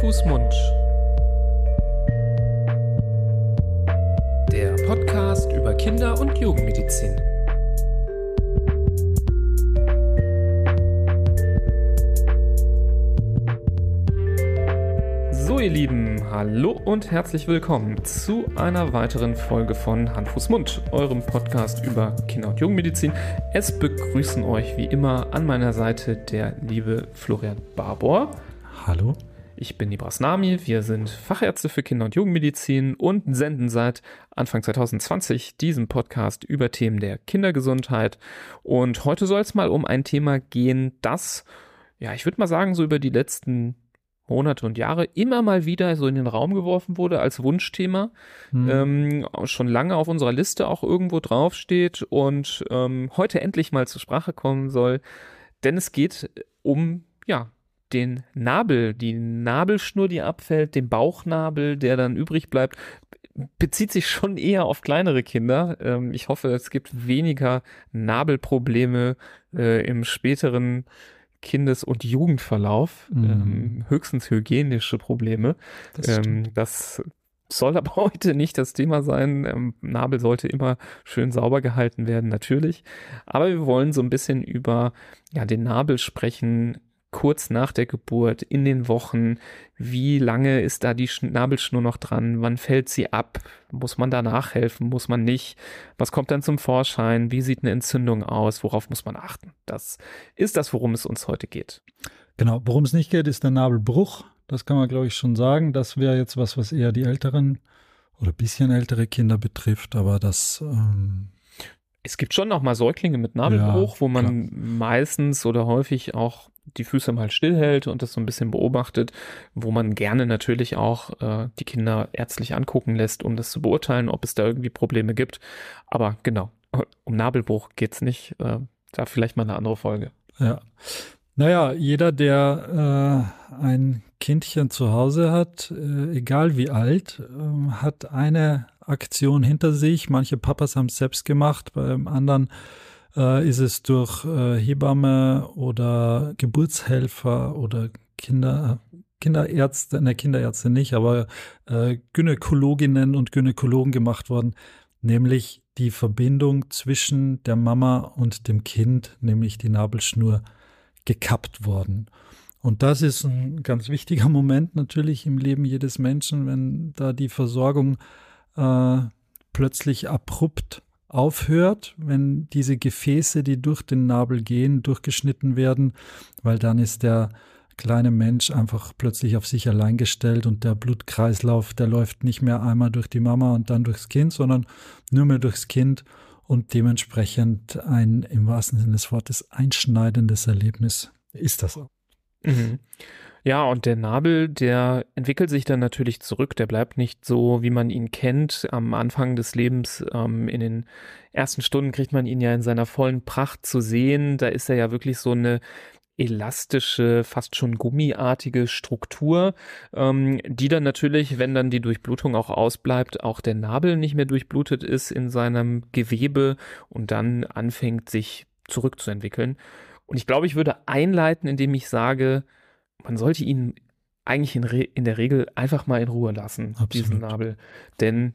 Fuß, Mund. Der Podcast über Kinder- und Jugendmedizin. So, ihr Lieben, hallo und herzlich willkommen zu einer weiteren Folge von Hand, Fuß, Mund, eurem Podcast über Kinder- und Jugendmedizin. Es begrüßen euch wie immer an meiner Seite der liebe Florian Barbour. Hallo. Ich bin Nibras Nami, wir sind Fachärzte für Kinder- und Jugendmedizin und senden seit Anfang 2020 diesen Podcast über Themen der Kindergesundheit. Und heute soll es mal um ein Thema gehen, das, ja, ich würde mal sagen, so über die letzten Monate und Jahre immer mal wieder so in den Raum geworfen wurde als Wunschthema, Hm. ähm, schon lange auf unserer Liste auch irgendwo draufsteht und ähm, heute endlich mal zur Sprache kommen soll, denn es geht um, ja, den Nabel, die Nabelschnur, die abfällt, den Bauchnabel, der dann übrig bleibt, bezieht sich schon eher auf kleinere Kinder. Ähm, ich hoffe, es gibt weniger Nabelprobleme äh, im späteren Kindes- und Jugendverlauf, Mhm. ähm, höchstens hygienische Probleme. Das. Ähm, das soll aber heute nicht das Thema sein. Ähm, Nabel sollte immer schön sauber gehalten werden, natürlich. Aber wir wollen so ein bisschen über ja, den Nabel sprechen, kurz nach der Geburt, in den Wochen. Wie lange ist da die Sch Nabelschnur noch dran? Wann fällt sie ab? Muss man da nachhelfen? Muss man nicht? Was kommt dann zum Vorschein? Wie sieht eine Entzündung aus? Worauf muss man achten? Das ist das, worum es uns heute geht. Genau, worum es nicht geht, ist der Nabelbruch. Das kann man, glaube ich, schon sagen. Das wäre jetzt was, was eher die älteren oder bisschen ältere Kinder betrifft, aber das ähm, Es gibt schon noch mal Säuglinge mit Nabelbruch, Ja, wo man meistens oder häufig auch die Füße mal stillhält und das so ein bisschen beobachtet, wo man gerne natürlich auch äh, die Kinder ärztlich angucken lässt, um das zu beurteilen, ob es da irgendwie Probleme gibt. Aber genau, um Nabelbruch geht's nicht. Äh, da vielleicht mal eine andere Folge. Ja. Naja, jeder, der äh, ein Kindchen zu Hause hat, äh, egal wie alt, äh, hat eine Aktion hinter sich. Manche Papas haben es selbst gemacht, beim anderen äh, ist es durch äh, Hebamme oder Geburtshelfer oder Kinder, Kinderärzte, ne, Kinderärzte nicht, aber äh, Gynäkologinnen und Gynäkologen gemacht worden, nämlich die Verbindung zwischen der Mama und dem Kind, nämlich die Nabelschnur, gekappt worden. Und das ist ein ganz wichtiger Moment natürlich im Leben jedes Menschen, wenn da die Versorgung äh, plötzlich abrupt aufhört, wenn diese Gefäße, die durch den Nabel gehen, durchgeschnitten werden, weil dann ist der kleine Mensch einfach plötzlich auf sich allein gestellt und der Blutkreislauf, der läuft nicht mehr einmal durch die Mama und dann durchs Kind, sondern nur mehr durchs Kind und dementsprechend ein im wahrsten Sinne des Wortes einschneidendes Erlebnis ist das. Mhm. Ja, und der Nabel, der entwickelt sich dann natürlich zurück. Der bleibt nicht so, wie man ihn kennt. Am Anfang des Lebens, ähm, in den ersten Stunden kriegt man ihn ja in seiner vollen Pracht zu sehen. Da ist er ja wirklich so eine elastische, fast schon gummiartige Struktur, ähm, die dann natürlich, wenn dann die Durchblutung auch ausbleibt, auch der Nabel nicht mehr durchblutet ist in seinem Gewebe und dann anfängt sich zurückzuentwickeln. Und ich glaube, ich würde einleiten, indem ich sage, man sollte ihn eigentlich in, Re in der Regel einfach mal in Ruhe lassen, Absolut. diesen Nabel. Denn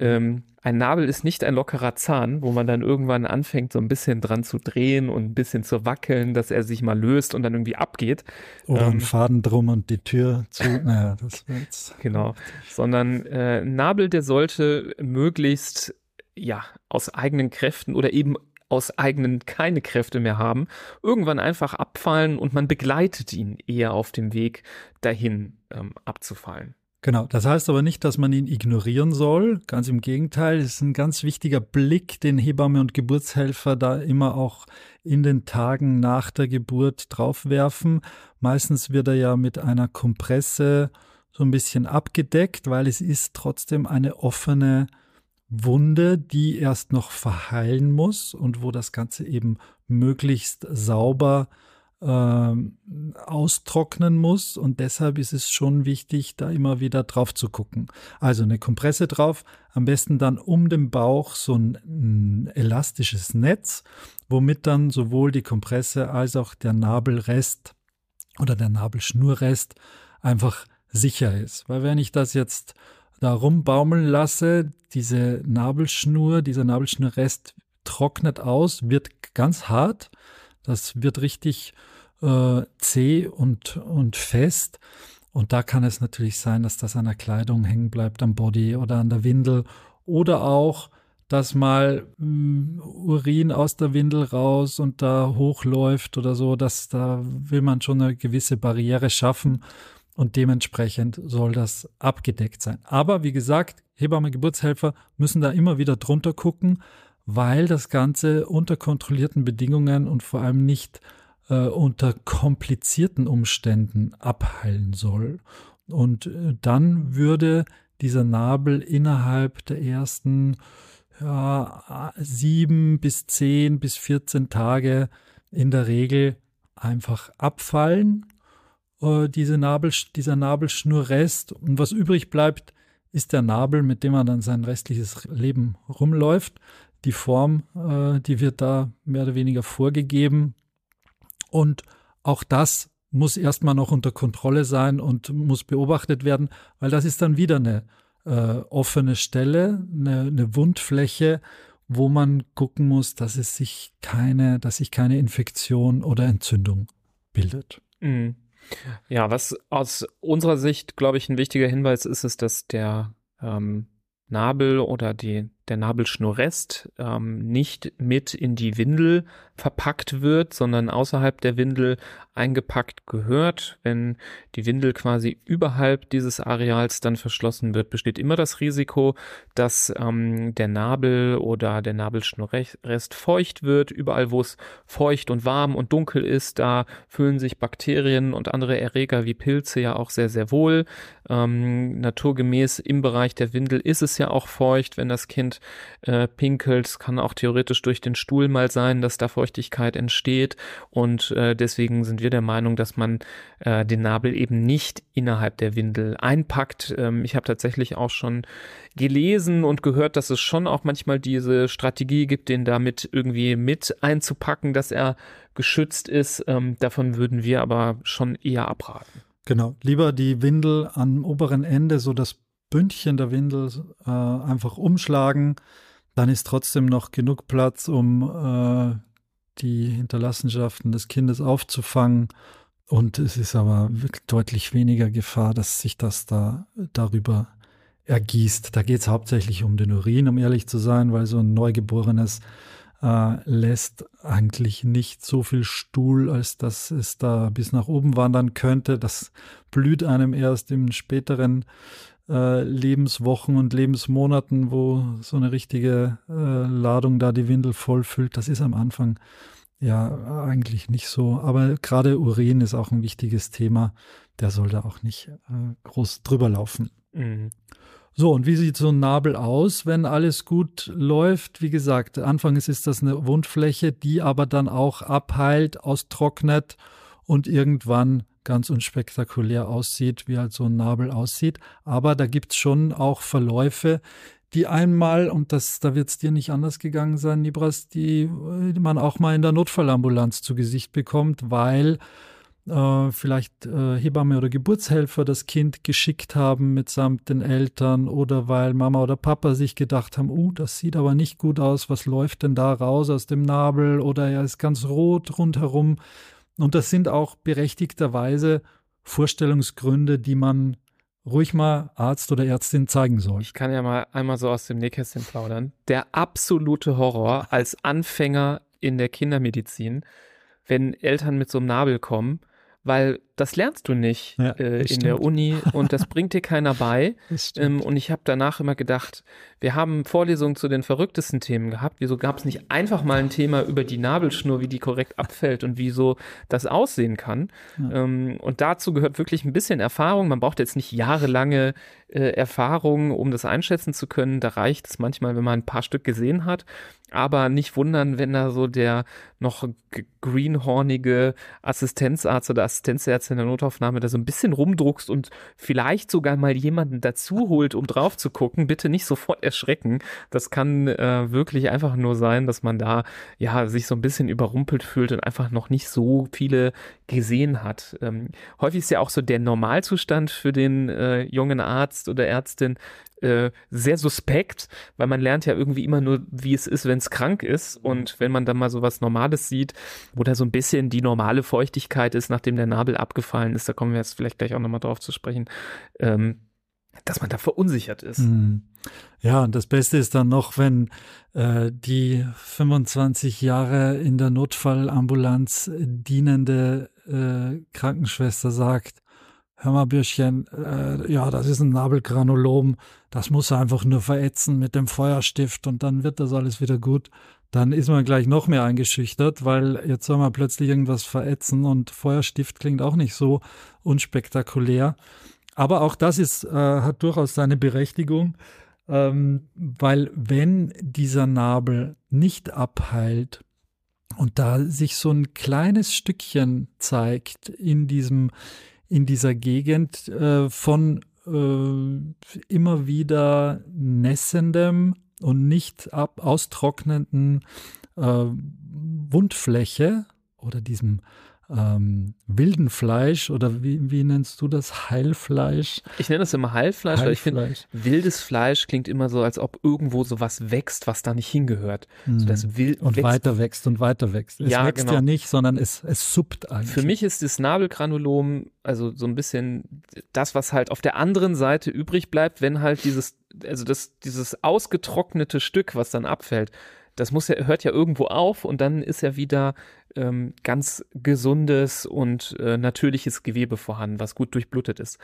ähm, ein Nabel ist nicht ein lockerer Zahn, wo man dann irgendwann anfängt, so ein bisschen dran zu drehen und ein bisschen zu wackeln, dass er sich mal löst und dann irgendwie abgeht. Oder ähm, ein Faden drum und die Tür zu. Naja, das jetzt. Genau. Sondern äh, ein Nabel, der sollte möglichst ja aus eigenen Kräften oder eben aus eigenen keine Kräfte mehr haben, irgendwann einfach abfallen und man begleitet ihn eher auf dem Weg dahin ähm, abzufallen. Genau, das heißt aber nicht, dass man ihn ignorieren soll. Ganz im Gegenteil, es ist ein ganz wichtiger Blick, den Hebamme und Geburtshelfer da immer auch in den Tagen nach der Geburt draufwerfen. Meistens wird er ja mit einer Kompresse so ein bisschen abgedeckt, weil es ist trotzdem eine offene Wunde, die erst noch verheilen muss und wo das Ganze eben möglichst sauber ähm, austrocknen muss und deshalb ist es schon wichtig, da immer wieder drauf zu gucken. Also eine Kompresse drauf, am besten dann um den Bauch so ein, ein elastisches Netz, womit dann sowohl die Kompresse als auch der Nabelrest oder der Nabelschnurrest einfach sicher ist. Weil wenn ich das jetzt da rumbaumeln lasse, diese Nabelschnur, dieser Nabelschnurrest trocknet aus, wird ganz hart. Das wird richtig äh, zäh und, und fest. Und da kann es natürlich sein, dass das an der Kleidung hängen bleibt, am Body oder an der Windel. Oder auch, dass mal mh, hm, Urin aus der Windel raus und da hochläuft oder so. dass da will man schon eine gewisse Barriere schaffen. Und dementsprechend soll das abgedeckt sein. Aber wie gesagt, Hebamme, Geburtshelfer müssen da immer wieder drunter gucken, weil das Ganze unter kontrollierten Bedingungen und vor allem nicht äh, unter komplizierten Umständen abheilen soll. Und äh, dann würde dieser Nabel innerhalb der ersten ja, sieben bis zehn bis 14 Tage in der Regel einfach abfallen, äh, diese Nabel, dieser Nabelschnurrest. Und was übrig bleibt, ist der Nabel, mit dem man dann sein restliches Leben rumläuft. Die Form, äh, die wird da mehr oder weniger vorgegeben. Und auch das muss erstmal noch unter Kontrolle sein und muss beobachtet werden, weil das ist dann wieder eine äh, offene Stelle, eine, eine Wundfläche, wo man gucken muss, dass es sich keine, dass sich keine Infektion oder Entzündung bildet. Mhm. Ja, was aus unserer Sicht, glaube ich, ein wichtiger Hinweis ist, ist, dass der ähm, Nabel oder die der Nabelschnurrest ähm, nicht mit in die Windel verpackt wird, sondern außerhalb der Windel eingepackt gehört. Wenn die Windel quasi überhalb dieses Areals dann verschlossen wird, besteht immer das Risiko, dass ähm, der Nabel oder der Nabelschnurrest feucht wird. Überall, wo es feucht und warm und dunkel ist, da fühlen sich Bakterien und andere Erreger wie Pilze ja auch sehr, sehr wohl. Ähm, naturgemäß im Bereich der Windel ist es ja auch feucht, wenn das Kind äh, pinkelt. Es kann auch theoretisch durch den Stuhl mal sein, dass da Feuchtigkeit entsteht. Und äh, deswegen sind wir der Meinung, dass man äh, den Nabel eben nicht innerhalb der Windel einpackt. Ähm, ich habe tatsächlich auch schon gelesen und gehört, dass es schon auch manchmal diese Strategie gibt, den damit irgendwie mit einzupacken, dass er geschützt ist. Ähm, davon würden wir aber schon eher abraten. Genau, lieber die Windel am oberen Ende, so das Bündchen der Windel äh, einfach umschlagen. Dann ist trotzdem noch genug Platz, um äh, die Hinterlassenschaften des Kindes aufzufangen. Und es ist aber deutlich weniger Gefahr, dass sich das da darüber ergießt. Da geht es hauptsächlich um den Urin, um ehrlich zu sein, weil so ein Neugeborenes äh, lässt eigentlich nicht so viel Stuhl, als dass es da bis nach oben wandern könnte. Das blüht einem erst im späteren äh, Lebenswochen und Lebensmonaten, wo so eine richtige äh, Ladung da die Windel vollfüllt. Das ist am Anfang ja eigentlich nicht so. Aber gerade Urin ist auch ein wichtiges Thema. Der soll da auch nicht äh, groß drüber laufen. Mhm. So, und wie sieht so ein Nabel aus, wenn alles gut läuft? Wie gesagt, anfangs ist das eine Wundfläche, die aber dann auch abheilt, austrocknet und irgendwann ganz unspektakulär aussieht, wie halt so ein Nabel aussieht. Aber da gibt es schon auch Verläufe, die einmal, und das, da wird es dir nicht anders gegangen sein, Nibras, die, die man auch mal in der Notfallambulanz zu Gesicht bekommt, weil äh, vielleicht äh, Hebamme oder Geburtshelfer das Kind geschickt haben mitsamt den Eltern oder weil Mama oder Papa sich gedacht haben, uh, das sieht aber nicht gut aus, was läuft denn da raus aus dem Nabel oder er ist ganz rot rundherum und das sind auch berechtigterweise Vorstellungsgründe, die man ruhig mal Arzt oder Ärztin zeigen soll. Ich kann ja mal einmal so aus dem Nähkästchen plaudern. Der absolute Horror als Anfänger in der Kindermedizin, wenn Eltern mit so einem Nabel kommen, weil das lernst du nicht ja, äh, in stimmt. der Uni und das bringt dir keiner bei. Ähm, und ich habe danach immer gedacht, wir haben Vorlesungen zu den verrücktesten Themen gehabt. Wieso gab es nicht einfach mal ein Thema über die Nabelschnur, wie die korrekt abfällt und wieso das aussehen kann? Ja. Ähm, und dazu gehört wirklich ein bisschen Erfahrung. Man braucht jetzt nicht jahrelange äh, Erfahrung, um das einschätzen zu können. Da reicht es manchmal, wenn man ein paar Stück gesehen hat. Aber nicht wundern, wenn da so der noch greenhornige Assistenzarzt oder Assistenzärztin in der Notaufnahme da so ein bisschen rumdruckst und vielleicht sogar mal jemanden dazu holt, um drauf zu gucken, bitte nicht sofort erschrecken. Das kann äh, wirklich einfach nur sein, dass man da ja sich so ein bisschen überrumpelt fühlt und einfach noch nicht so viele gesehen hat. Ähm, häufig ist ja auch so der Normalzustand für den äh, jungen Arzt oder Ärztin äh, sehr suspekt, weil man lernt ja irgendwie immer nur, wie es ist, wenn es krank ist. Und wenn man dann mal so was Normales sieht, wo da so ein bisschen die normale Feuchtigkeit ist, nachdem der Nabel abgefallen ist, da kommen wir jetzt vielleicht gleich auch nochmal drauf zu sprechen, ähm, dass man da verunsichert ist. Hm. Ja, und das Beste ist dann noch, wenn äh, die 25 Jahre in der Notfallambulanz dienende äh, Krankenschwester sagt, hör mal Bürschchen, äh, ja, das ist ein Nabelgranulom, das muss er einfach nur verätzen mit dem Feuerstift und dann wird das alles wieder gut. Dann ist man gleich noch mehr eingeschüchtert, weil jetzt soll man plötzlich irgendwas verätzen und Feuerstift klingt auch nicht so unspektakulär. Aber auch das ist, äh, hat durchaus seine Berechtigung, ähm, weil wenn dieser Nabel nicht abheilt und da sich so ein kleines Stückchen zeigt in diesem in dieser Gegend äh, von äh, immer wieder nässendem und nicht ab austrocknenden äh, Wundfläche oder diesem ähm, wilden Fleisch oder wie, wie nennst du das? Heilfleisch? Ich nenne das immer Heilfleisch, Heilfleisch. weil ich finde, wildes Fleisch klingt immer so, als ob irgendwo sowas wächst, was da nicht hingehört. Mhm. So das wild und wächst. weiter wächst und weiter wächst. Es ja, wächst genau. ja nicht, sondern es, es suppt eigentlich. Für mich ist das Nabelgranulom also so ein bisschen das, was halt auf der anderen Seite übrig bleibt, wenn halt dieses, also das, dieses ausgetrocknete Stück, was dann abfällt, das muss ja, hört ja irgendwo auf und dann ist ja wieder ähm, ganz gesundes und äh, natürliches Gewebe vorhanden, was gut durchblutet ist.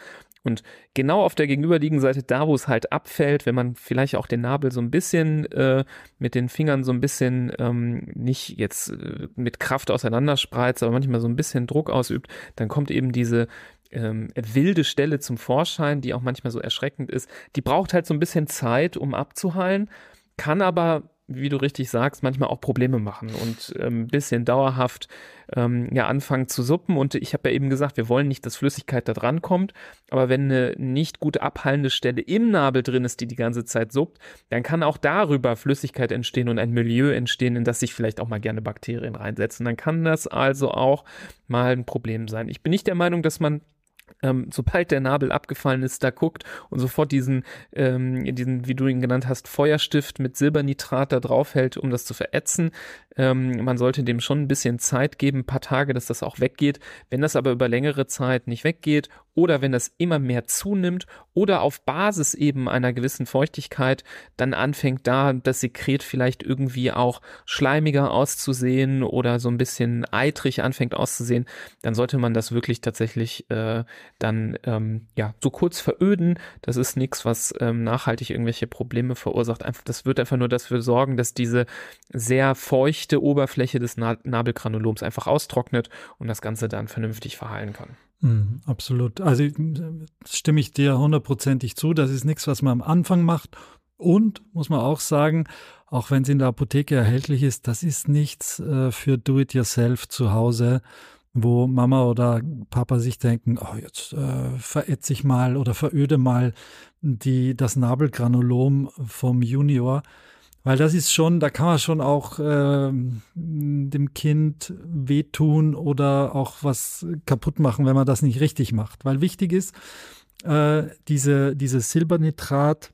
Und genau auf der gegenüberliegenden Seite, da wo es halt abfällt, wenn man vielleicht auch den Nabel so ein bisschen äh, mit den Fingern so ein bisschen ähm, nicht jetzt äh, mit Kraft auseinanderspreizt, aber manchmal so ein bisschen Druck ausübt, dann kommt eben diese ähm, wilde Stelle zum Vorschein, die auch manchmal so erschreckend ist. Die braucht halt so ein bisschen Zeit, um abzuheilen, kann aber wie du richtig sagst, manchmal auch Probleme machen und ein ähm, bisschen dauerhaft ähm, ja anfangen zu suppen. Und ich habe ja eben gesagt, wir wollen nicht, dass Flüssigkeit da dran kommt, aber wenn eine nicht gut abhallende Stelle im Nabel drin ist, die die ganze Zeit suppt, dann kann auch darüber Flüssigkeit entstehen und ein Milieu entstehen, in das sich vielleicht auch mal gerne Bakterien reinsetzen. Dann kann das also auch mal ein Problem sein. Ich bin nicht der Meinung, dass man ähm, sobald der Nabel abgefallen ist, da guckt und sofort diesen, ähm, diesen, wie du ihn genannt hast, Feuerstift mit Silbernitrat da drauf hält, um das zu verätzen. Ähm, man sollte dem schon ein bisschen Zeit geben, ein paar Tage, dass das auch weggeht. Wenn das aber über längere Zeit nicht weggeht oder wenn das immer mehr zunimmt oder auf Basis eben einer gewissen Feuchtigkeit dann anfängt da das Sekret vielleicht irgendwie auch schleimiger auszusehen oder so ein bisschen eitrig anfängt auszusehen, dann sollte man das wirklich tatsächlich äh, dann ähm, ja so kurz veröden. Das ist nichts, was ähm, nachhaltig irgendwelche Probleme verursacht. Einfach, das wird einfach nur dafür sorgen, dass diese sehr feuchte Oberfläche des Na Nabelgranuloms einfach austrocknet und das Ganze dann vernünftig verheilen kann. Mm, absolut. Also stimme ich dir hundertprozentig zu. Das ist nichts, was man am Anfang macht. Und muss man auch sagen, auch wenn es in der Apotheke erhältlich ist, das ist nichts äh, für Do-it-yourself zu Hause, wo Mama oder Papa sich denken, oh, jetzt äh, verätze ich mal oder veröde mal die, das Nabelgranulom vom Junior. Weil das ist schon, da kann man schon auch äh, dem Kind wehtun oder auch was kaputt machen, wenn man das nicht richtig macht. Weil wichtig ist, äh, diese, dieses Silbernitrat,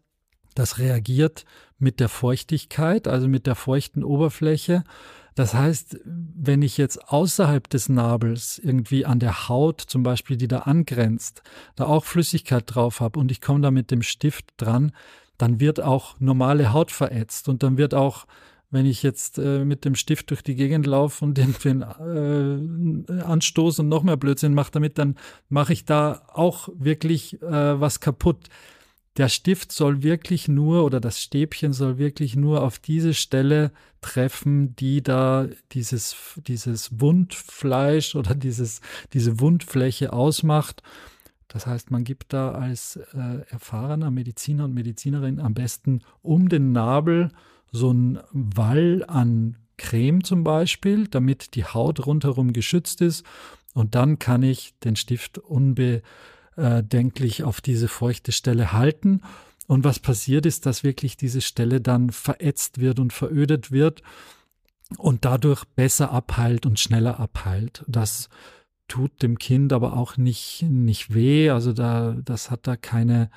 das reagiert mit der Feuchtigkeit, also mit der feuchten Oberfläche das heißt, wenn ich jetzt außerhalb des Nabels irgendwie an der Haut zum Beispiel, die da angrenzt, da auch Flüssigkeit drauf habe und ich komme da mit dem Stift dran, dann wird auch normale Haut verätzt und dann wird auch wenn ich jetzt äh, mit dem Stift durch die Gegend laufe und den äh, anstoße und noch mehr Blödsinn mache damit, dann mache ich da auch wirklich äh, was kaputt der Stift soll wirklich nur oder das Stäbchen soll wirklich nur auf diese Stelle treffen, die da dieses, dieses Wundfleisch oder dieses, diese Wundfläche ausmacht. Das heißt, man gibt da als äh, erfahrener Mediziner und Medizinerin am besten um den Nabel so einen Wall an Creme zum Beispiel, damit die Haut rundherum geschützt ist Und dann kann ich den Stift unbedenklich auf diese feuchte Stelle halten. Und was passiert ist, dass wirklich diese Stelle dann verätzt wird und verödet wird und dadurch besser abheilt und schneller abheilt. Das tut dem Kind aber auch nicht, nicht weh. Also da, das hat da keine,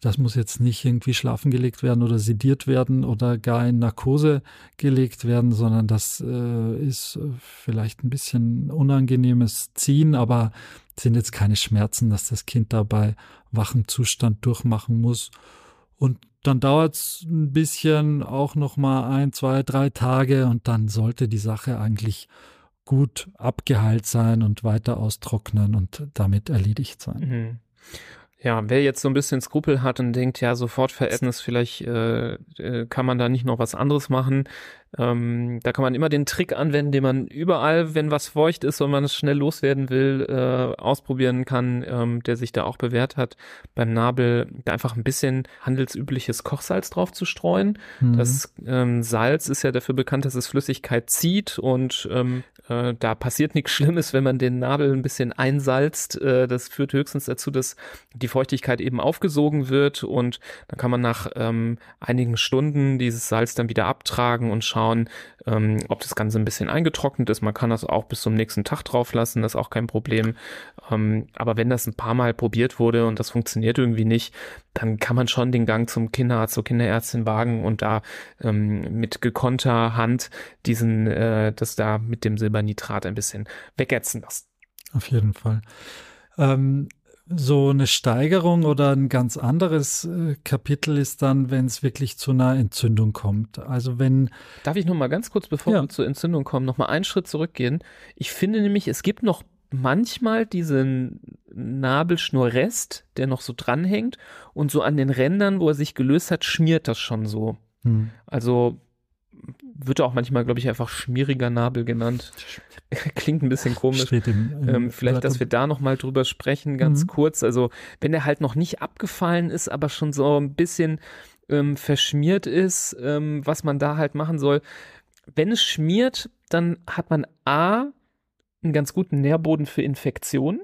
das muss jetzt nicht irgendwie schlafen gelegt werden oder sediert werden oder gar in Narkose gelegt werden, sondern das äh, ist vielleicht ein bisschen unangenehmes Ziehen, aber sind jetzt keine Schmerzen, dass das Kind dabei wachen Zustand durchmachen muss. Und dann dauert es ein bisschen, auch noch mal ein, zwei, drei Tage und dann sollte die Sache eigentlich gut abgeheilt sein und weiter austrocknen und damit erledigt sein. Mhm. Ja, wer jetzt so ein bisschen Skrupel hat und denkt, ja, sofort verätzen ist vielleicht, äh, äh, kann man da nicht noch was anderes machen, ähm, da kann man immer den Trick anwenden, den man überall, wenn was feucht ist und man es schnell loswerden will, äh, ausprobieren kann, ähm, der sich da auch bewährt hat, beim Nabel da einfach ein bisschen handelsübliches Kochsalz drauf zu streuen. Mhm. Das ähm, Salz ist ja dafür bekannt, dass es Flüssigkeit zieht und ähm, äh, da passiert nichts Schlimmes, wenn man den Nabel ein bisschen einsalzt. Äh, das führt höchstens dazu, dass die Feuchtigkeit eben aufgesogen wird und dann kann man nach ähm, einigen Stunden dieses Salz dann wieder abtragen und schauen, schauen, ähm, ob das Ganze ein bisschen eingetrocknet ist. Man kann das auch bis zum nächsten Tag drauf lassen, das ist auch kein Problem. Ähm, aber wenn das ein paar Mal probiert wurde und das funktioniert irgendwie nicht, dann kann man schon den Gang zum Kinderarzt, zur Kinderärztin wagen und da ähm, mit gekonnter Hand diesen, äh, das da mit dem Silbernitrat ein bisschen wegätzen lassen. Auf jeden Fall. Ähm, so eine Steigerung oder ein ganz anderes äh, Kapitel ist dann, wenn es wirklich zu einer Entzündung kommt. Also wenn. Darf ich noch mal ganz kurz, bevor ja. wir zur Entzündung kommen, noch mal einen Schritt zurückgehen? Ich finde nämlich, es gibt noch manchmal diesen Nabelschnurrest, der noch so dranhängt und so an den Rändern, wo er sich gelöst hat, schmiert das schon so. Hm. Also wird auch manchmal, glaube ich, einfach schmieriger Nabel genannt. Klingt ein bisschen komisch. Im, ähm, vielleicht, dass wir da nochmal drüber sprechen, ganz mhm. kurz. Also, wenn der halt noch nicht abgefallen ist, aber schon so ein bisschen ähm, verschmiert ist, ähm, was man da halt machen soll. Wenn es schmiert, dann hat man A, einen ganz guten Nährboden für Infektionen.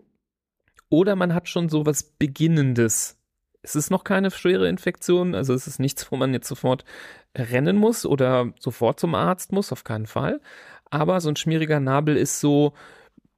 Oder man hat schon so was Beginnendes es ist noch keine schwere Infektion, also es ist nichts, wo man jetzt sofort rennen muss oder sofort zum Arzt muss, auf keinen Fall. Aber so ein schmieriger Nabel ist so,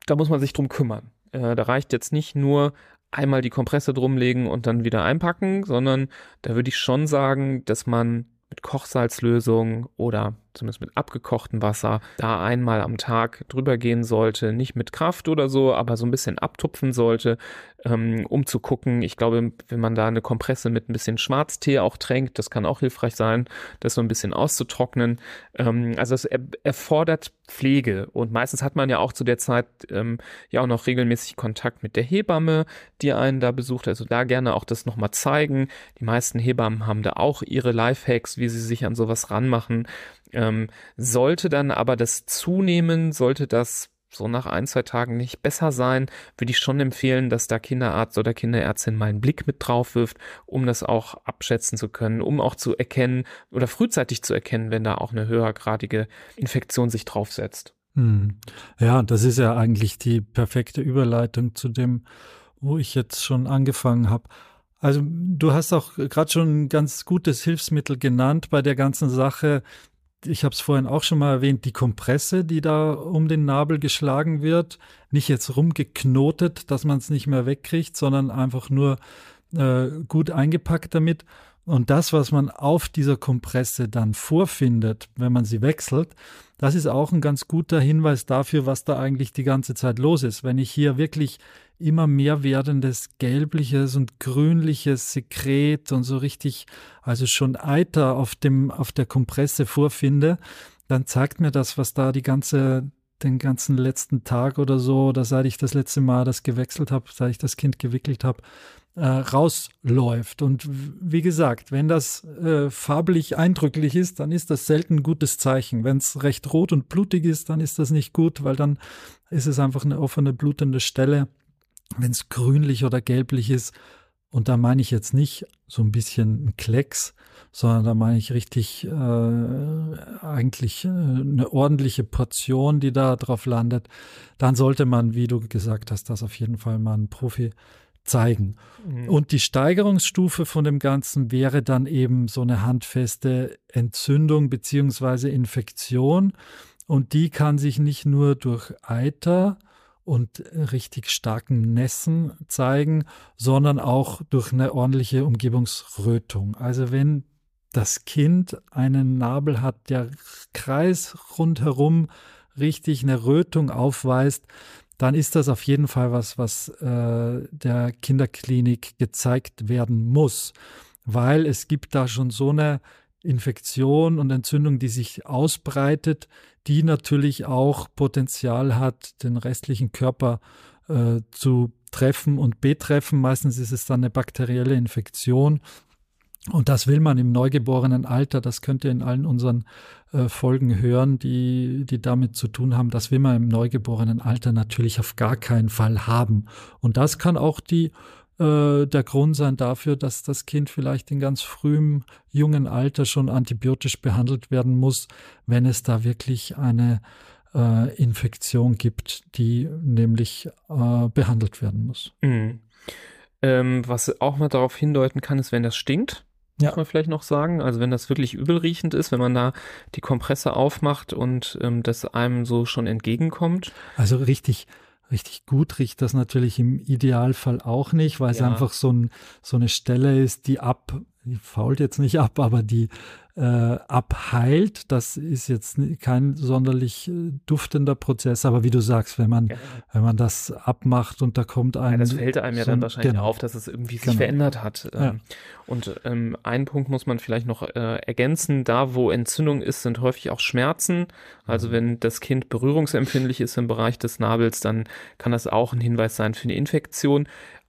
da muss man sich drum kümmern. Äh, da reicht jetzt nicht nur einmal die Kompresse drumlegen und dann wieder einpacken, sondern da würde ich schon sagen, dass man mit Kochsalzlösung oder zumindest mit abgekochtem Wasser, da einmal am Tag drüber gehen sollte, nicht mit Kraft oder so, aber so ein bisschen abtupfen sollte, ähm, um zu gucken. Ich glaube, wenn man da eine Kompresse mit ein bisschen Schwarztee auch tränkt, das kann auch hilfreich sein, das so ein bisschen auszutrocknen. Ähm, also es er erfordert Pflege und meistens hat man ja auch zu der Zeit ähm, ja auch noch regelmäßig Kontakt mit der Hebamme, die einen da besucht. Also da gerne auch das nochmal zeigen. Die meisten Hebammen haben da auch ihre Lifehacks, wie sie sich an sowas ranmachen. Ähm, sollte dann aber das zunehmen, sollte das so nach ein, zwei Tagen nicht besser sein, würde ich schon empfehlen, dass da Kinderarzt oder Kinderärztin mal einen Blick mit drauf wirft, um das auch abschätzen zu können, um auch zu erkennen oder frühzeitig zu erkennen, wenn da auch eine höhergradige Infektion sich draufsetzt. Hm. Ja, das ist ja eigentlich die perfekte Überleitung zu dem, wo ich jetzt schon angefangen habe. Also du hast auch gerade schon ein ganz gutes Hilfsmittel genannt bei der ganzen Sache, ich habe es vorhin auch schon mal erwähnt, die Kompresse, die da um den Nabel geschlagen wird, nicht jetzt rumgeknotet, dass man es nicht mehr wegkriegt, sondern einfach nur äh, gut eingepackt damit. Und das, was man auf dieser Kompresse dann vorfindet, wenn man sie wechselt, das ist auch ein ganz guter Hinweis dafür, was da eigentlich die ganze Zeit los ist. Wenn ich hier wirklich immer mehr werdendes gelbliches und grünliches Sekret und so richtig, also schon Eiter auf dem, auf der Kompresse vorfinde, dann zeigt mir das, was da die ganze, den ganzen letzten Tag oder so, oder seit ich das letzte Mal das gewechselt habe, seit ich das Kind gewickelt habe, äh, rausläuft. Und wie gesagt, wenn das äh, farblich eindrücklich ist, dann ist das selten ein gutes Zeichen. Wenn es recht rot und blutig ist, dann ist das nicht gut, weil dann ist es einfach eine offene, blutende Stelle. Wenn es grünlich oder gelblich ist, Und da meine ich jetzt nicht so ein bisschen ein Klecks, sondern da meine ich richtig äh, eigentlich äh, eine ordentliche Portion, die da drauf landet. Dann sollte man, wie du gesagt hast, das auf jeden Fall mal einen Profi zeigen. Mhm. Und die Steigerungsstufe von dem Ganzen wäre dann eben so eine handfeste Entzündung beziehungsweise Infektion. Und die kann sich nicht nur durch Eiter und richtig starken Nässen zeigen, sondern auch durch eine ordentliche Umgebungsrötung. Also wenn das Kind einen Nabel hat, der kreis rundherum richtig eine Rötung aufweist, dann ist das auf jeden Fall was, was äh, der Kinderklinik gezeigt werden muss, weil es gibt da schon so eine Infektion und Entzündung, die sich ausbreitet, die natürlich auch Potenzial hat, den restlichen Körper äh, zu treffen und betreffen. Meistens ist es dann eine bakterielle Infektion. Und das will man im neugeborenen Alter, das könnt ihr in allen unseren äh, Folgen hören, die, die damit zu tun haben, das will man im neugeborenen Alter natürlich auf gar keinen Fall haben. Und das kann auch die äh, der Grund sein dafür, dass das Kind vielleicht in ganz frühem, jungen Alter schon antibiotisch behandelt werden muss, wenn es da wirklich eine äh, Infektion gibt, die nämlich äh, behandelt werden muss. Mhm. Ähm, was auch mal darauf hindeuten kann, ist, wenn das stinkt. Ja. Muss man vielleicht noch sagen. Also wenn das wirklich übelriechend ist, wenn man da die Kompresse aufmacht und ähm, das einem so schon entgegenkommt. Also richtig richtig gut riecht das natürlich im Idealfall auch nicht, weil es einfach so, ein, so eine Stelle ist, die ab, fault jetzt nicht ab, aber die äh, abheilt. Das ist jetzt kein sonderlich äh, duftender Prozess, aber wie du sagst, wenn man, ja. wenn man das abmacht und da kommt ein. Ja, das fällt einem ja so dann wahrscheinlich genau. auf, dass es irgendwie sich genau. verändert hat. Ja. Ähm, und ähm, einen Punkt muss man vielleicht noch äh, ergänzen, da wo Entzündung ist, sind häufig auch Schmerzen. Also mhm. wenn das Kind berührungsempfindlich ist im Bereich des Nabels, dann kann das auch ein Hinweis sein für eine Infektion.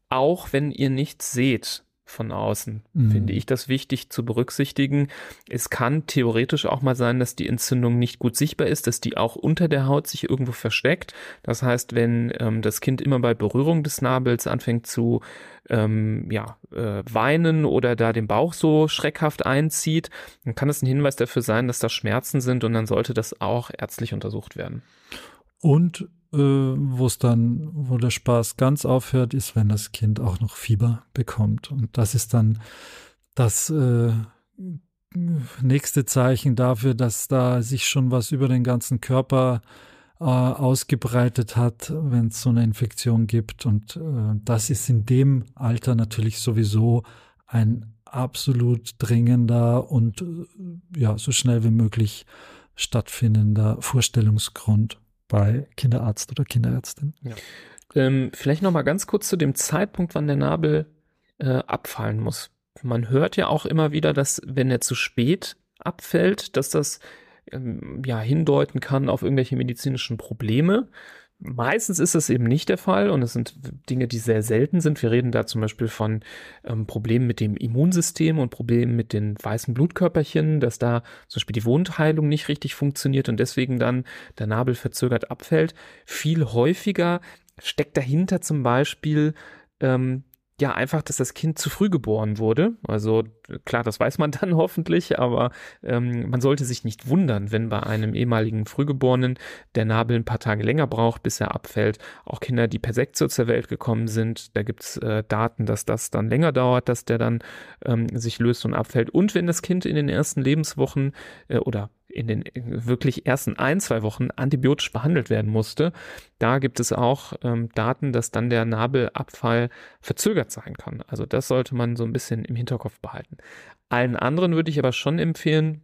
Auch wenn ihr nichts seht, von außen, mhm. finde ich das wichtig zu berücksichtigen. Es kann theoretisch auch mal sein, dass die Entzündung nicht gut sichtbar ist, dass die auch unter der Haut sich irgendwo versteckt. Das heißt, wenn ähm, das Kind immer bei Berührung des Nabels anfängt zu ähm, ja, äh, weinen oder da den Bauch so schreckhaft einzieht, dann kann es ein Hinweis dafür sein, dass da Schmerzen sind und dann sollte das auch ärztlich untersucht werden. Und äh, wo es dann, wo der Spaß ganz aufhört, ist, wenn das Kind auch noch Fieber bekommt. Und das ist dann das äh, nächste Zeichen dafür, dass da sich schon was über den ganzen Körper äh, ausgebreitet hat, wenn es so eine Infektion gibt. Und äh, das ist in dem Alter natürlich sowieso ein absolut dringender und äh, ja, so schnell wie möglich stattfindender Vorstellungsgrund bei Kinderarzt oder Kinderärztin. Ja. Ähm, vielleicht noch mal ganz kurz zu dem Zeitpunkt, wann der Nabel äh, abfallen muss. Man hört ja auch immer wieder, dass wenn er zu spät abfällt, dass das ähm, ja hindeuten kann auf irgendwelche medizinischen Probleme. Meistens ist das eben nicht der Fall und es sind Dinge, die sehr selten sind. Wir reden da zum Beispiel von ähm, Problemen mit dem Immunsystem und Problemen mit den weißen Blutkörperchen, dass da zum Beispiel die Wundheilung nicht richtig funktioniert und deswegen dann der Nabel verzögert abfällt. Viel häufiger steckt dahinter zum Beispiel ähm, ja einfach, dass das Kind zu früh geboren wurde. Also klar, das weiß man dann hoffentlich, aber ähm, man sollte sich nicht wundern, wenn bei einem ehemaligen Frühgeborenen der Nabel ein paar Tage länger braucht, bis er abfällt. Auch Kinder, die per Sektio zur Welt gekommen sind, da gibt's äh, Daten, dass das dann länger dauert, dass der dann ähm, sich löst und abfällt. Und wenn das Kind in den ersten Lebenswochen äh, oder in den wirklich ersten ein, zwei Wochen antibiotisch behandelt werden musste. Da gibt es auch ähm, Daten, dass dann der Nabelabfall verzögert sein kann. Also das sollte man so ein bisschen im Hinterkopf behalten. Allen anderen würde ich aber schon empfehlen,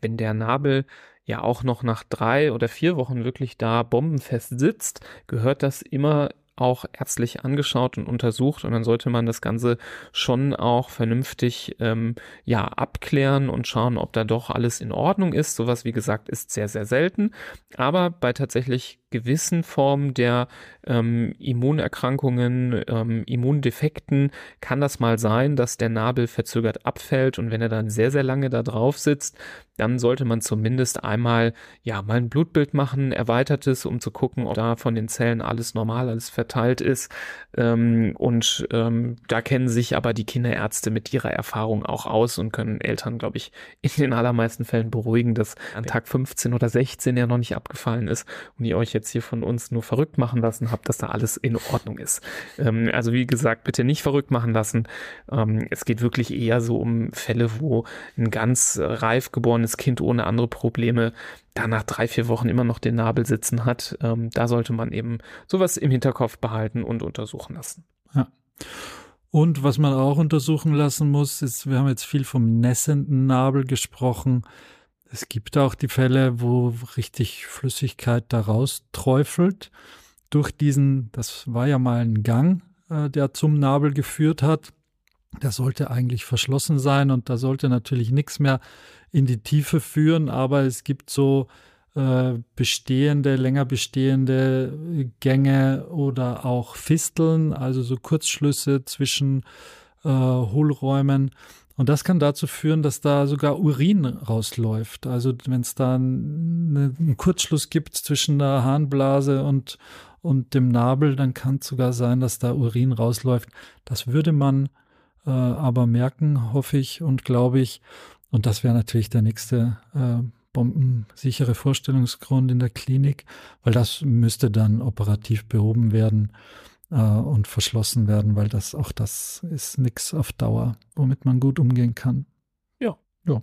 wenn der Nabel ja auch noch nach drei oder vier Wochen wirklich da bombenfest sitzt, gehört das immer auch ärztlich angeschaut und untersucht und dann sollte man das Ganze schon auch vernünftig ähm, ja abklären und schauen, ob da doch alles in Ordnung ist. Sowas, wie gesagt, ist sehr, sehr selten. Aber bei tatsächlich gewissen Formen der ähm, Immunerkrankungen, ähm, Immundefekten kann das mal sein, dass der Nabel verzögert abfällt und wenn er dann sehr, sehr lange da drauf sitzt, dann sollte man zumindest einmal, ja, mal ein Blutbild machen, erweitertes, um zu gucken, ob da von den Zellen alles normal, alles verteilt ist. Ähm, und ähm, da kennen sich aber die Kinderärzte mit ihrer Erfahrung auch aus und können Eltern, glaube ich, in den allermeisten Fällen beruhigen, dass an Tag 15 oder 16 ja noch nicht abgefallen ist und ihr euch jetzt hier von uns nur verrückt machen lassen habt, dass da alles in Ordnung ist. Ähm, also wie gesagt, bitte nicht verrückt machen lassen. Ähm, es geht wirklich eher so um Fälle, wo ein ganz reif geborenes Kind ohne andere Probleme da nach drei, vier Wochen immer noch den Nabel sitzen hat. Ähm, da sollte man eben sowas im Hinterkopf behalten und untersuchen lassen. Ja. Und was man auch untersuchen lassen muss, ist, wir haben jetzt viel vom nässenden Nabel gesprochen. Es gibt auch die Fälle, wo richtig Flüssigkeit daraus träufelt. Durch diesen, das war ja mal ein Gang, äh, der zum Nabel geführt hat. Der sollte eigentlich verschlossen sein und da sollte natürlich nichts mehr in die Tiefe führen, aber es gibt so äh, bestehende, länger bestehende Gänge oder auch Fisteln, also so Kurzschlüsse zwischen äh, Hohlräumen. Und das kann dazu führen, dass da sogar Urin rausläuft. Also wenn es da einen, einen Kurzschluss gibt zwischen der Harnblase und, und dem Nabel, dann kann es sogar sein, dass da Urin rausläuft. Das würde man äh, aber merken, hoffe ich und glaube ich. Und das wäre natürlich der nächste äh, bombensichere Vorstellungsgrund in der Klinik, weil das müsste dann operativ behoben werden äh, und verschlossen werden, weil das auch das ist nichts auf Dauer, womit man gut umgehen kann. Ja. ja.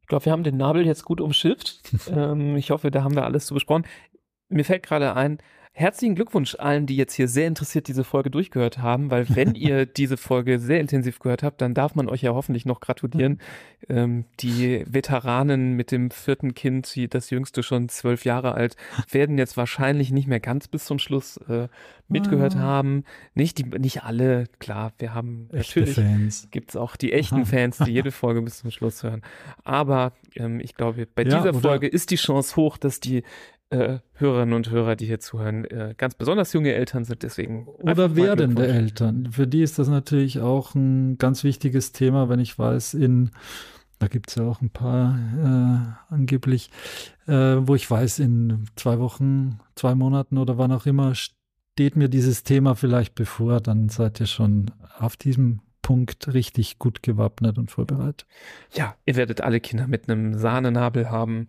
Ich glaube, wir haben den Nabel jetzt gut umschifft. ähm, ich hoffe, da haben wir alles zu besprochen. Mir fällt gerade ein, Herzlichen Glückwunsch allen, die jetzt hier sehr interessiert diese Folge durchgehört haben, weil wenn ihr diese Folge sehr intensiv gehört habt, dann darf man euch ja hoffentlich noch gratulieren. Ähm, die Veteranen mit dem vierten Kind, die, das jüngste schon zwölf Jahre alt, werden jetzt wahrscheinlich nicht mehr ganz bis zum Schluss äh, mitgehört ah. haben. Nicht die, nicht alle, klar, wir haben Echte natürlich gibt es auch die echten Aha. Fans, die jede Folge bis zum Schluss hören. Aber ähm, ich glaube, bei ja, dieser Folge ist die Chance hoch, dass die äh, Hörerinnen und Hörer, die hier zuhören, äh, ganz besonders junge Eltern sind, deswegen. Oder werdende Eltern. Für die ist das natürlich auch ein ganz wichtiges Thema, wenn ich weiß, in, da gibt es ja auch ein paar äh, angeblich, äh, wo ich weiß, in zwei Wochen, zwei Monaten oder wann auch immer steht mir dieses Thema vielleicht bevor, dann seid ihr schon auf diesem Punkt richtig gut gewappnet und vorbereitet. Ja, ihr werdet alle Kinder mit einem Sahnenabel haben.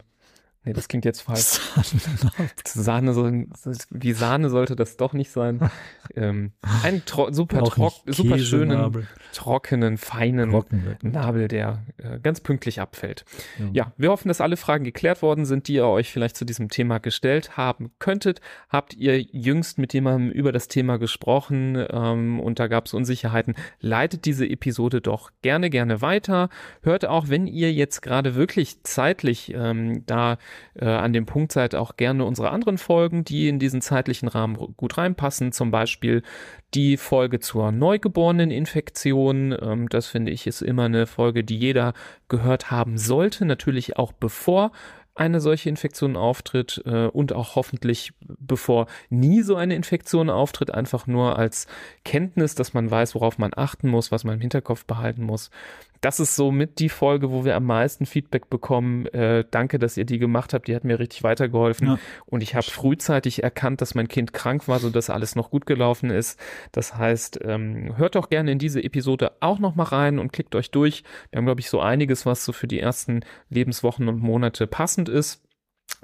Nee, das klingt jetzt falsch. Sahne, soll, wie Sahne sollte das doch nicht sein. ähm, einen tro super, trock, super schönen, trockenen, feinen Trocken, Nabel, der äh, ganz pünktlich abfällt. Ja. ja. wir hoffen, dass alle Fragen geklärt worden sind, die ihr euch vielleicht zu diesem Thema gestellt haben könntet. Habt ihr jüngst mit jemandem über das Thema gesprochen ähm, und da gab es Unsicherheiten? Leitet diese Episode doch gerne, gerne weiter. Hört auch, wenn ihr jetzt gerade wirklich zeitlich ähm, da äh, an dem Punkt seid, auch gerne unsere anderen Folgen, die in diesen zeitlichen Rahmen gut reinpassen. Zum Beispiel die Folge zur neugeborenen Infektion. Ähm, das finde ich ist immer eine Folge, die jeder gehört haben sollte. Natürlich auch bevor eine solche Infektion auftritt äh, und auch hoffentlich bevor nie so eine Infektion auftritt, einfach nur als Kenntnis, dass man weiß, worauf man achten muss, was man im Hinterkopf behalten muss das ist so mit die Folge, wo wir am meisten Feedback bekommen. Äh, danke, dass ihr die gemacht habt. Die hat mir richtig weitergeholfen. Ja. Und ich habe frühzeitig erkannt, dass mein Kind krank war, sodass alles noch gut gelaufen ist. Das heißt, ähm, hört doch gerne in diese Episode auch noch mal rein und klickt euch durch. Wir haben, glaube ich, so einiges, was so für die ersten Lebenswochen und Monate passend ist.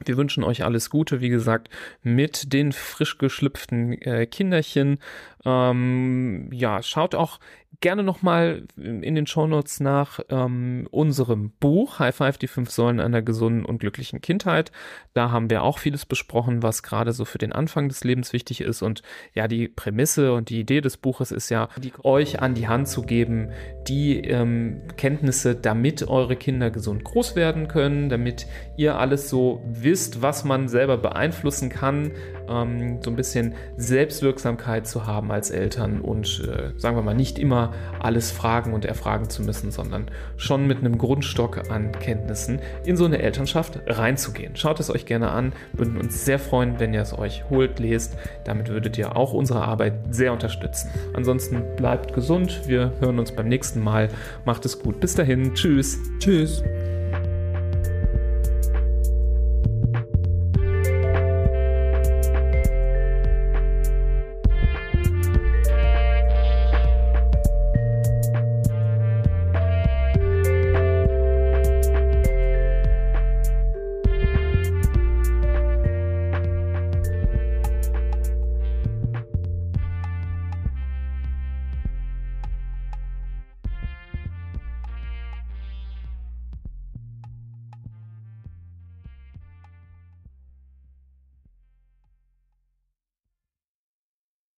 Wir wünschen euch alles Gute, wie gesagt, mit den frisch geschlüpften äh, Kinderchen. Ähm, ja, schaut auch gerne nochmal in den Shownotes nach ähm, unserem Buch High Five, die fünf Säulen einer gesunden und glücklichen Kindheit. Da haben wir auch vieles besprochen, was gerade so für den Anfang des Lebens wichtig ist. Und ja, die Prämisse und die Idee des Buches ist ja, euch an die Hand zu geben, die ähm, Kenntnisse, damit eure Kinder gesund groß werden können, damit ihr alles so wisst, was man selber beeinflussen kann, ähm, so ein bisschen Selbstwirksamkeit zu als Eltern und äh, sagen wir mal nicht immer alles fragen und erfragen zu müssen, sondern schon mit einem Grundstock an Kenntnissen in so eine Elternschaft reinzugehen. Schaut es euch gerne an, würden uns sehr freuen, wenn ihr es euch holt, lest. Damit würdet ihr auch unsere Arbeit sehr unterstützen. Ansonsten bleibt gesund, wir hören uns beim nächsten Mal. Macht es gut. Bis dahin, tschüss. Tschüss.